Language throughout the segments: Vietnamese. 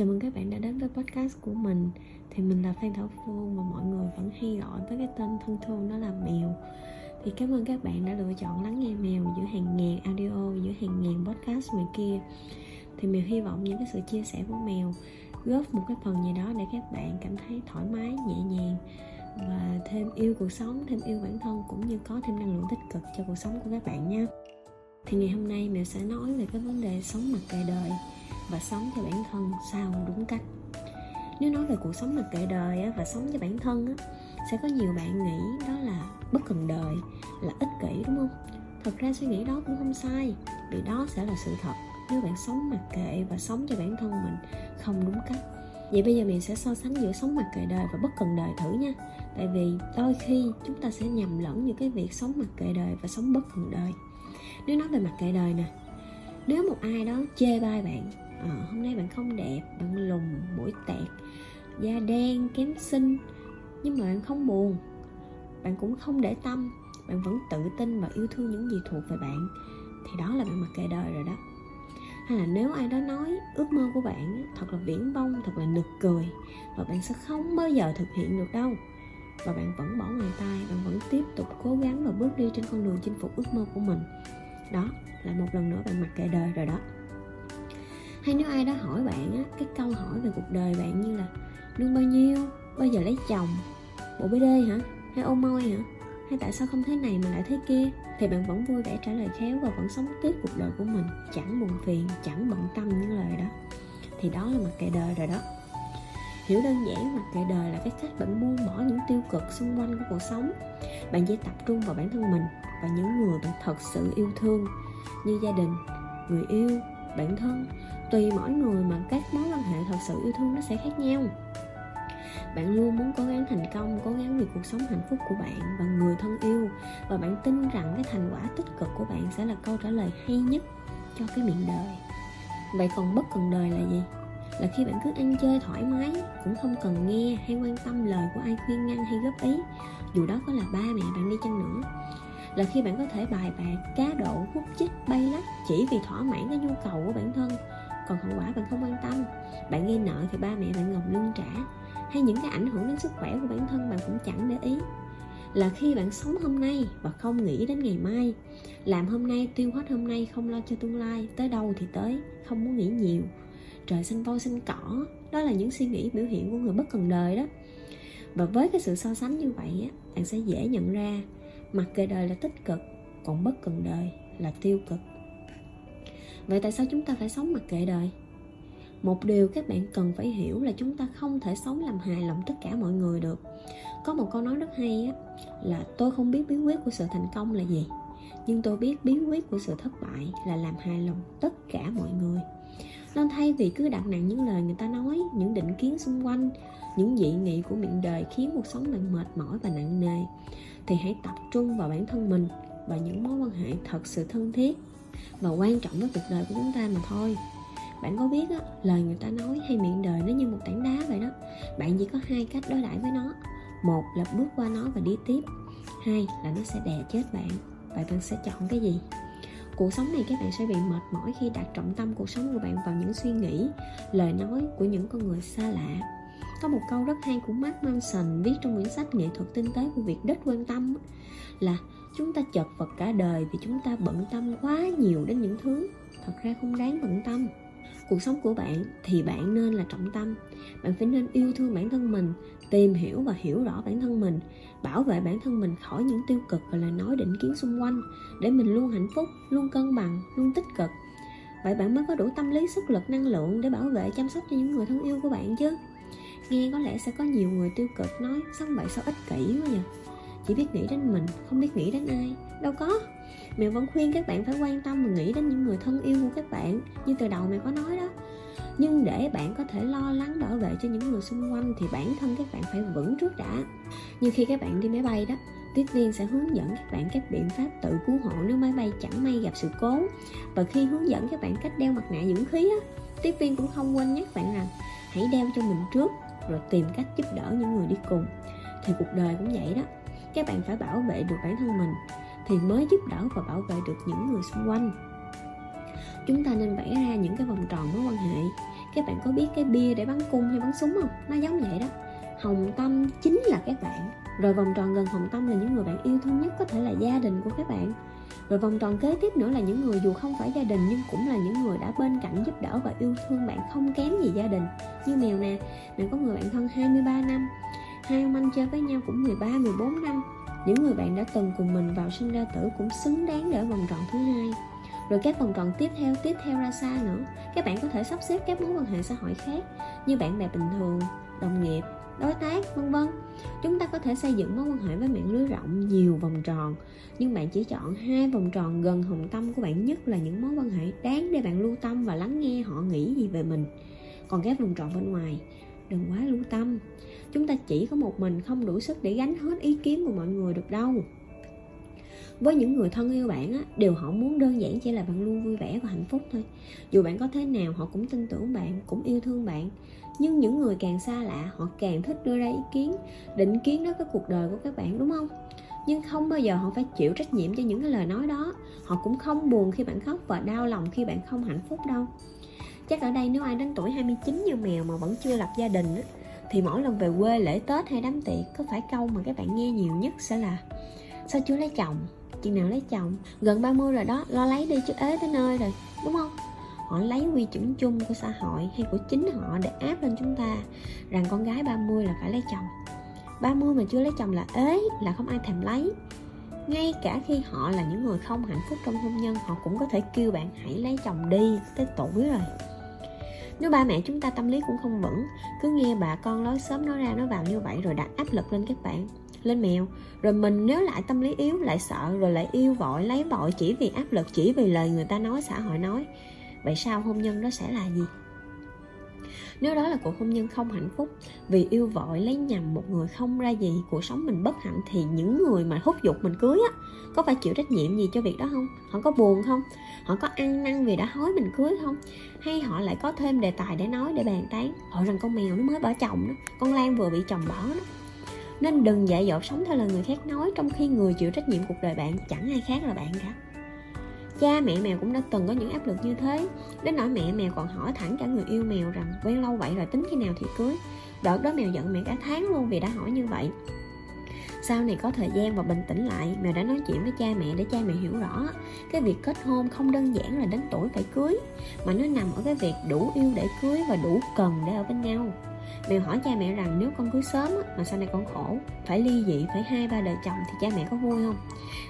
Chào mừng các bạn đã đến với podcast của mình. Thì mình là Phan Thảo Phương Và mọi người vẫn hay gọi với cái tên thân thương đó là Mèo. Thì cảm ơn các bạn đã lựa chọn lắng nghe Mèo Giữa hàng ngàn audio, giữa hàng ngàn podcast ngoài kia. Thì Mèo hy vọng những cái sự chia sẻ của Mèo Góp một cái phần gì đó để các bạn cảm thấy thoải mái, nhẹ nhàng Và thêm yêu cuộc sống, thêm yêu bản thân Cũng như có thêm năng lượng tích cực cho cuộc sống của các bạn nha. Thì ngày hôm nay mèo sẽ nói về cái vấn đề sống mặt đời đời và sống cho bản thân sao đúng cách. Nếu nói về cuộc sống mặc kệ đời và sống cho bản thân sẽ có nhiều bạn nghĩ đó là bất cần đời, là ích kỷ, đúng không? Thật ra suy nghĩ đó cũng không sai, vì đó sẽ là sự thật. Nếu bạn sống mặc kệ và sống cho bản thân mình không đúng cách, vậy bây giờ mình sẽ so sánh giữa sống mặc kệ đời và bất cần đời thử nha. Tại vì đôi khi chúng ta sẽ nhầm lẫn những cái việc sống mặc kệ đời và sống bất cần đời. Nếu nói về mặc kệ đời nè, nếu một ai đó chê bai bạn à, hôm nay bạn không đẹp bạn lùn mũi tẹt da đen kém xinh nhưng mà bạn không buồn. Bạn cũng không để tâm bạn vẫn tự tin và yêu thương những gì thuộc về bạn. Thì đó là bạn mặc kệ đời rồi đó. Hay là nếu ai đó nói ước mơ của bạn thật là viễn vông thật là nực cười và bạn sẽ không bao giờ thực hiện được đâu. Và bạn vẫn bỏ ngoài tai bạn vẫn tiếp tục cố gắng và bước đi trên con đường chinh phục ước mơ của mình. Đó là một lần nữa bạn mặc kệ đời rồi đó hay nếu ai đó hỏi bạn á, cái câu hỏi về cuộc đời bạn như là lương bao nhiêu? Bao giờ lấy chồng? Bộ bd hả? Hay ôm môi hả? Hay tại sao không thế này mà lại thế kia? Thì bạn vẫn vui vẻ trả lời khéo và vẫn sống tiếp cuộc đời của mình. Chẳng buồn phiền chẳng bận tâm những lời đó. Thì đó là mặt kệ đời rồi đó. Hiểu đơn giản mặt kệ đời là cái cách bạn buông bỏ những tiêu cực xung quanh của cuộc sống. Bạn chỉ tập trung vào bản thân mình và những người bạn thật sự yêu thương. Như gia đình người yêu bản thân tùy mỗi người mà các mối quan hệ thật sự yêu thương nó sẽ khác nhau. Bạn luôn muốn cố gắng thành công, cố gắng vì cuộc sống hạnh phúc của bạn và người thân yêu, và bạn tin rằng cái thành quả tích cực của bạn sẽ là câu trả lời hay nhất cho cái miệng đời. Vậy còn bất cần đời là gì? Là khi bạn cứ ăn chơi thoải mái, cũng không cần nghe hay quan tâm lời của ai khuyên ngăn hay góp ý, dù đó có là ba mẹ bạn đi chăng nữa. Là khi bạn có thể bài bạc, cá độ, hút chích, bay lắc chỉ vì thỏa mãn cái nhu cầu của bản thân còn hậu quả bạn không quan tâm. Bạn gây nợ thì ba mẹ bạn gồng lưng trả. Hay những cái ảnh hưởng đến sức khỏe của bản thân bạn cũng chẳng để ý. Là khi bạn sống hôm nay và không nghĩ đến ngày mai, làm hôm nay, tiêu hết hôm nay, không lo cho tương lai, tới đâu thì tới, không muốn nghĩ nhiều. Trời xanh voi xanh cỏ, đó là những suy nghĩ biểu hiện của người bất cần đời đó. Và với cái sự so sánh như vậy á, bạn sẽ dễ nhận ra mặt kệ đời là tích cực, còn bất cần đời là tiêu cực vậy tại sao chúng ta phải sống mặc kệ đời? Một điều các bạn cần phải hiểu là chúng ta không thể sống làm hài lòng tất cả mọi người được. Có một câu nói rất hay á, là tôi không biết bí quyết của sự thành công là gì, nhưng tôi biết bí quyết của sự thất bại là làm hài lòng tất cả mọi người. Nên thay vì cứ đặt nặng những lời người ta nói, những định kiến xung quanh, những dị nghị của miệng đời khiến cuộc sống bạn mệt mỏi và nặng nề, thì hãy tập trung vào bản thân mình và những mối quan hệ thật sự thân thiết và quan trọng với cuộc đời của chúng ta mà thôi. Bạn có biết á, lời người ta nói hay miệng đời nó như một tảng đá vậy đó. Bạn chỉ có hai cách đối đãi với nó. Một là bước qua nó và đi tiếp. Hai là nó sẽ đè chết bạn. Vậy bạn sẽ chọn cái gì? Cuộc sống này các bạn sẽ bị mệt mỏi khi đặt trọng tâm cuộc sống của bạn vào những suy nghĩ lời nói của những con người xa lạ. Có một câu rất hay của Mark Manson viết trong quyển sách nghệ thuật tinh tế của việc đất quan tâm là chúng ta chật vật cả đời vì chúng ta bận tâm quá nhiều đến những thứ. Thật ra không đáng bận tâm. Cuộc sống của bạn thì bạn nên là trọng tâm. Bạn phải nên yêu thương bản thân mình, tìm hiểu và hiểu rõ bản thân mình, bảo vệ bản thân mình khỏi những tiêu cực và lời nói định kiến xung quanh, để mình luôn hạnh phúc, luôn cân bằng, luôn tích cực. Vậy bạn mới có đủ tâm lý, sức lực, năng lượng để bảo vệ, chăm sóc cho những người thân yêu của bạn chứ. Nghe có lẽ sẽ có nhiều người tiêu cực nói sống vậy? Sao ích kỷ quá nhỉ chỉ biết nghĩ đến mình không biết nghĩ đến ai. Đâu có. Mẹ vẫn khuyên các bạn phải quan tâm và nghĩ đến những người thân yêu của các bạn như từ đầu mẹ có nói đó. Nhưng để bạn có thể lo lắng bảo vệ cho những người xung quanh thì bản thân các bạn phải vững trước đã. Như khi các bạn đi máy bay đó tiếp viên sẽ hướng dẫn các bạn các biện pháp tự cứu hộ nếu máy bay chẳng may gặp sự cố. Và khi hướng dẫn các bạn cách đeo mặt nạ dưỡng khí á, tiếp viên cũng không quên nhắc bạn rằng hãy đeo cho mình trước rồi tìm cách giúp đỡ những người đi cùng. Thì cuộc đời cũng vậy đó các bạn phải bảo vệ được bản thân mình thì mới giúp đỡ và bảo vệ được những người xung quanh. Chúng ta nên vẽ ra những cái vòng tròn mối quan hệ. Các bạn có biết cái bia để bắn cung hay bắn súng không? Nó giống vậy đó. Hồng tâm chính là các bạn. Rồi vòng tròn gần hồng tâm là những người bạn yêu thương nhất có thể là gia đình của các bạn. Rồi vòng tròn kế tiếp nữa là những người dù không phải gia đình nhưng cũng là những người đã bên cạnh giúp đỡ và yêu thương bạn không kém gì gia đình. Như mèo nè mèo có người bạn thân 23 năm hai ông anh chơi với nhau cũng 13 14 năm, những người bạn đã từng cùng mình vào sinh ra tử cũng xứng đáng để ở vòng tròn thứ hai. Rồi các vòng tròn tiếp theo tiếp theo ra xa nữa. Các bạn có thể sắp xếp các mối quan hệ xã hội khác, như bạn bè bình thường, đồng nghiệp, đối tác, vân vân. Chúng ta có thể xây dựng mối quan hệ với mạng lưới rộng nhiều vòng tròn, nhưng bạn chỉ chọn hai vòng tròn gần hồng tâm của bạn nhất là những mối quan hệ đáng để bạn lưu tâm và lắng nghe họ nghĩ gì về mình. Còn các vòng tròn bên ngoài đừng quá lưu tâm. Chúng ta chỉ có một mình không đủ sức để gánh hết ý kiến của mọi người được đâu. Với những người thân yêu bạn á, điều họ muốn đơn giản chỉ là bạn luôn vui vẻ và hạnh phúc thôi. Dù bạn có thế nào họ cũng tin tưởng bạn cũng yêu thương bạn. Nhưng những người càng xa lạ họ càng thích đưa ra ý kiến định kiến đó với cuộc đời của các bạn đúng không? Nhưng không bao giờ họ phải chịu trách nhiệm cho những cái lời nói đó. Họ cũng không buồn khi bạn khóc và đau lòng khi bạn không hạnh phúc đâu chắc ở đây nếu ai đến tuổi 29 như mèo mà vẫn chưa lập gia đình á, thì mỗi lần về quê lễ tết hay đám tiệc có phải câu mà các bạn nghe nhiều nhất sẽ là sao chưa lấy chồng? Chừng nào lấy chồng? Gần 30 rồi đó lo lấy đi chứ ế tới nơi rồi. Đúng không? Họ lấy quy chuẩn chung của xã hội hay của chính họ để áp lên chúng ta rằng con gái 30 là phải lấy chồng. 30 mà chưa lấy chồng là ế là không ai thèm lấy. Ngay cả khi họ là những người không hạnh phúc trong hôn nhân họ cũng có thể kêu bạn hãy lấy chồng đi tới tuổi rồi nếu ba mẹ chúng ta tâm lý cũng không vững, cứ nghe bà con nói sớm nói ra nói vào như vậy rồi đặt áp lực lên các bạn, lên mèo. Rồi mình nếu lại tâm lý yếu, lại sợ, rồi lại yêu vội, lấy vội chỉ vì áp lực, chỉ vì lời người ta nói, xã hội nói, vậy sao hôn nhân đó sẽ là gì? Nếu đó là cuộc hôn nhân không hạnh phúc, vì yêu vội lấy nhầm một người không ra gì, cuộc sống mình bất hạnh thì những người mà hút dục mình cưới á, có phải chịu trách nhiệm gì cho việc đó không? Họ có buồn không? Họ có ăn năn vì đã hối mình cưới không? Hay họ lại có thêm đề tài để nói để bàn tán? Họ rằng con mèo nó mới bỏ chồng đó, con lan vừa bị chồng bỏ đó. Nên đừng dạy dỗ sống theo lời người khác nói trong khi người chịu trách nhiệm cuộc đời bạn, chẳng ai khác là bạn cả cha mẹ mèo cũng đã từng có những áp lực như thế. Đến nỗi mẹ mèo còn hỏi thẳng cả người yêu mèo rằng, quen lâu vậy rồi, tính khi nào thì cưới? Đợt đó mèo giận mẹ cả tháng luôn vì đã hỏi như vậy. Sau này có thời gian và bình tĩnh lại, mèo đã nói chuyện với cha mẹ để cha mẹ hiểu rõ. Cái việc kết hôn không đơn giản là đến tuổi phải cưới, mà nó nằm ở cái việc đủ yêu để cưới và đủ cần để ở bên nhau mèo hỏi cha mẹ rằng nếu con cưới sớm mà sau này con khổ phải ly dị phải hai ba đời chồng thì cha mẹ có vui không?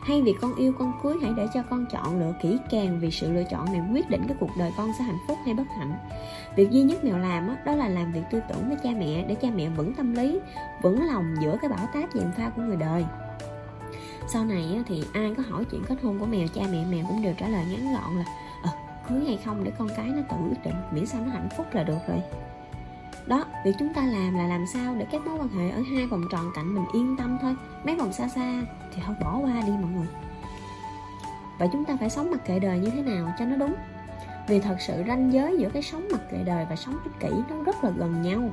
Hay việc con yêu con cưới hãy để cho con chọn lựa kỹ càng vì sự lựa chọn này quyết định cái cuộc đời con sẽ hạnh phúc hay bất hạnh. Việc duy nhất mèo làm đó, là làm việc tư tưởng với cha mẹ để cha mẹ vững tâm lý vững lòng giữa cái bão táp dèm pha của người đời. Sau này thì ai có hỏi chuyện kết hôn của mèo cha mẹ mèo cũng đều trả lời ngắn gọn là ờ, cưới hay không để con cái nó tự quyết định miễn sao nó hạnh phúc là được rồi đó. Việc chúng ta làm là làm sao để các mối quan hệ ở hai vòng tròn cạnh mình yên tâm thôi. Mấy vòng xa xa thì thôi, bỏ qua đi mọi người. Và chúng ta phải sống mặc kệ đời như thế nào cho nó đúng. Vì thật sự ranh giới giữa cái sống mặc kệ đời và sống ích kỷ nó rất là gần nhau.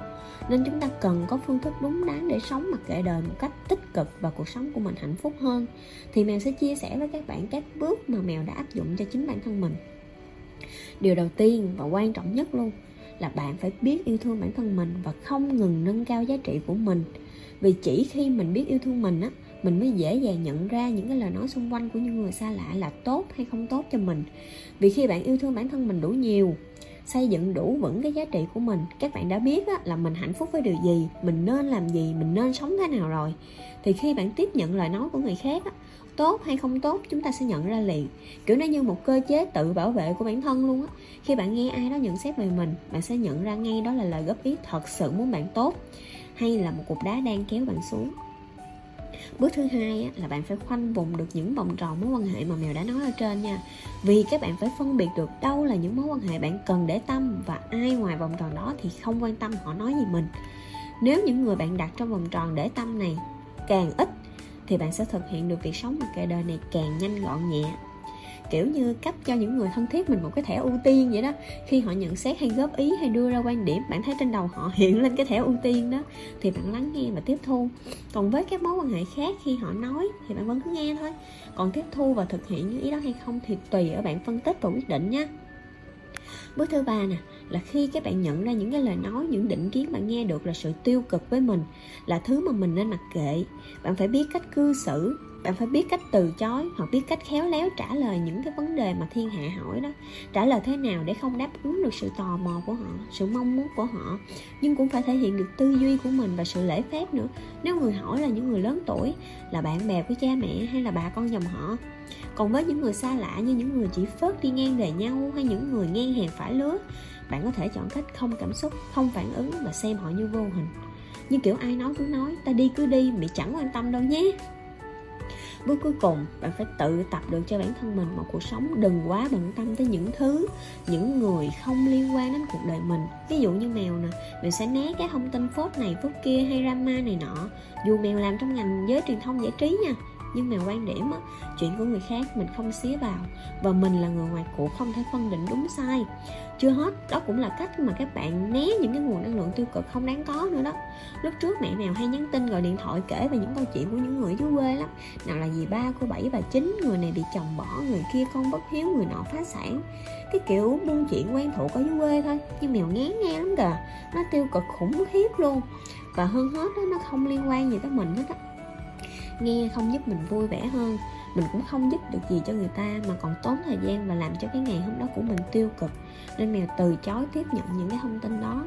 Nên chúng ta cần có phương thức đúng đắn để sống mặc kệ đời một cách tích cực và cuộc sống của mình hạnh phúc hơn. Thì mèo sẽ chia sẻ với các bạn các bước mà mèo đã áp dụng cho chính bản thân mình. Điều đầu tiên và quan trọng nhất luôn là bạn phải biết yêu thương bản thân mình và không ngừng nâng cao giá trị của mình. Vì chỉ khi mình biết yêu thương mình á mình mới dễ dàng nhận ra những cái lời nói xung quanh của những người xa lạ là tốt hay không tốt cho mình. Vì khi bạn yêu thương bản thân mình đủ nhiều xây dựng đủ vững cái giá trị của mình các bạn đã biết á, là mình hạnh phúc với điều gì mình nên làm gì mình nên sống thế nào rồi. Thì khi bạn tiếp nhận lời nói của người khác á, tốt hay không tốt chúng ta sẽ nhận ra liền. Kiểu nó như một cơ chế tự bảo vệ của bản thân luôn á. Khi bạn nghe ai đó nhận xét về mình bạn sẽ nhận ra ngay đó là lời góp ý thật sự muốn bạn tốt hay là một cục đá đang kéo bạn xuống. Bước thứ hai á, là bạn phải khoanh vùng được những vòng tròn mối quan hệ mà mèo đã nói ở trên nha. Vì các bạn phải phân biệt được đâu là những mối quan hệ bạn cần để tâm và ai ngoài vòng tròn đó thì không quan tâm họ nói gì mình. Nếu những người bạn đặt trong vòng tròn để tâm này càng ít thì bạn sẽ thực hiện được việc sống một cái đời này càng nhanh gọn nhẹ. Kiểu như cấp cho những người thân thiết mình một cái thẻ ưu tiên vậy đó. Khi họ nhận xét hay góp ý hay đưa ra quan điểm, bạn thấy trên đầu họ hiện lên cái thẻ ưu tiên đó, thì bạn lắng nghe và tiếp thu. Còn với các mối quan hệ khác, khi họ nói thì bạn vẫn cứ nghe thôi. Còn tiếp thu và thực hiện những ý đó hay không thì tùy ở bạn phân tích và quyết định nhé bước thứ ba nè, là khi các bạn nhận ra những cái lời nói, những định kiến bạn nghe được là sự tiêu cực với mình, là thứ mà mình nên mặc kệ. Bạn phải biết cách cư xử bạn phải biết cách từ chối hoặc biết cách khéo léo trả lời những cái vấn đề mà thiên hạ hỏi đó. Trả lời thế nào để không đáp ứng được sự tò mò của họ, sự mong muốn của họ, nhưng cũng phải thể hiện được tư duy của mình và sự lễ phép nữa. Nếu người hỏi là những người lớn tuổi, là bạn bè của cha mẹ hay là bà con dòng họ, còn với những người xa lạ như những người chỉ phớt đi ngang về nhau hay những người ngang hàng phải lứa, bạn có thể chọn cách không cảm xúc, không phản ứng và xem họ như vô hình. Như kiểu ai nói cứ nói, ta đi cứ đi, mày chẳng quan tâm đâu nhé bước cuối cùng, bạn phải tự tập được cho bản thân mình một cuộc sống đừng quá bận tâm tới những thứ, những người không liên quan đến cuộc đời mình. Ví dụ như mèo nè, mèo sẽ né cái thông tin phốt này phốt kia hay drama này nọ. Dù mèo làm trong ngành giới truyền thông giải trí nha nhưng mà quan điểm á, chuyện của người khác mình không xía vào và mình là người ngoài cuộc không thể phân định đúng sai. Chưa hết đó cũng là cách mà các bạn né những cái nguồn năng lượng tiêu cực không đáng có nữa đó. Lúc trước mẹ mèo hay nhắn tin gọi điện thoại kể về những câu chuyện của những người dưới quê lắm. Nào là dì ba cô bảy bà chín người này bị chồng bỏ người kia con bất hiếu người nọ phá sản. Cái kiểu buôn chuyện quen thuộc ở dưới quê thôi nhưng mèo ngán nghe lắm kìa. Nó tiêu cực khủng khiếp luôn. Và hơn hết đó, nó không liên quan gì tới mình hết á nghe không giúp mình vui vẻ hơn. Mình cũng không giúp được gì cho người ta mà còn tốn thời gian và làm cho cái ngày hôm đó của mình tiêu cực. Nên mèo từ chối tiếp nhận những cái thông tin đó.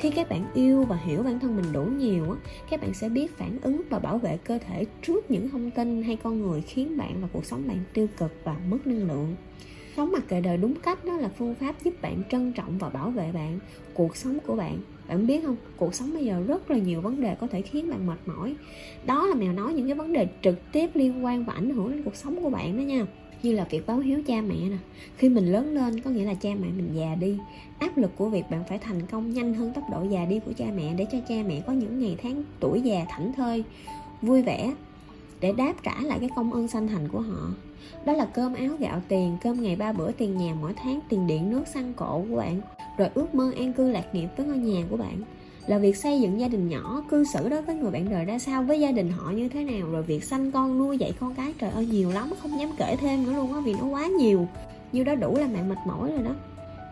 Khi các bạn yêu và hiểu bản thân mình đủ nhiều á, các bạn sẽ biết phản ứng và bảo vệ cơ thể trước những thông tin hay con người khiến bạn và cuộc sống bạn tiêu cực và mất năng lượng sống mặt kệ đời đúng cách đó là phương pháp giúp bạn trân trọng và bảo vệ bạn, cuộc sống của bạn. Bạn biết không? Cuộc sống bây giờ rất là nhiều vấn đề có thể khiến bạn mệt mỏi. Đó là mèo nói những cái vấn đề trực tiếp liên quan và ảnh hưởng đến cuộc sống của bạn đó nha. Như là việc báo hiếu cha mẹ nè. Khi mình lớn lên, có nghĩa là cha mẹ mình già đi, áp lực của việc bạn phải thành công nhanh hơn tốc độ già đi của cha mẹ để cho cha mẹ có những ngày tháng tuổi già thảnh thơi, vui vẻ để đáp trả lại cái công ơn sanh thành của họ. Đó là cơm áo gạo tiền, cơm ngày ba bữa tiền nhà, mỗi tháng tiền điện, nước, xăng cộ của bạn, rồi ước mơ an cư lạc nghiệp với ngôi nhà của bạn. Là việc xây dựng gia đình nhỏ, cư xử đối với người bạn đời ra sao, với gia đình họ như thế nào, rồi việc sanh con, nuôi, dạy con cái, trời ơi, nhiều lắm, không dám kể thêm nữa luôn á, vì nó quá nhiều. Như đó đủ là bạn mệt mỏi rồi đó.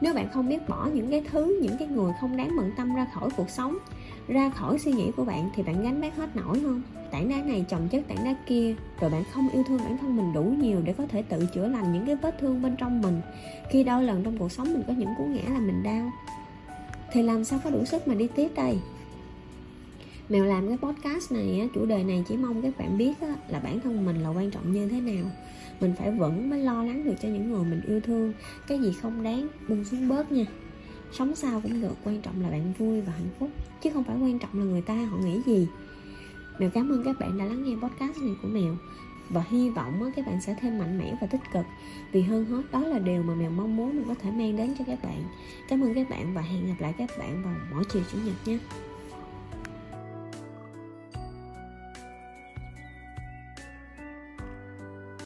Nếu bạn không biết bỏ những cái thứ, những cái người không đáng bận tâm ra khỏi cuộc sống ra khỏi suy nghĩ của bạn thì bạn gánh vác hết nổi không tảng đá này chồng chất tảng đá kia, rồi bạn không yêu thương bản thân mình đủ nhiều để có thể tự chữa lành những cái vết thương bên trong mình. Khi đôi lần trong cuộc sống mình có những cú ngã là mình đau. Thì làm sao có đủ sức mà đi tiếp đây? Mèo làm cái podcast này chủ đề này chỉ mong các bạn biết là bản thân mình là quan trọng như thế nào. Mình phải vững mới lo lắng được cho những người mình yêu thương. Cái gì không đáng, buông xuống bớt nha sống sao cũng được, quan trọng là bạn vui và hạnh phúc, chứ không phải quan trọng là người ta họ nghĩ gì. Mèo, cảm ơn các bạn đã lắng nghe podcast này của mèo, và hy vọng các bạn sẽ thêm mạnh mẽ và tích cực. Vì hơn hết, đó là điều mà mèo mong muốn mình có thể mang đến cho các bạn. Cảm ơn các bạn và hẹn gặp lại các bạn vào mỗi chiều chủ nhật nhé.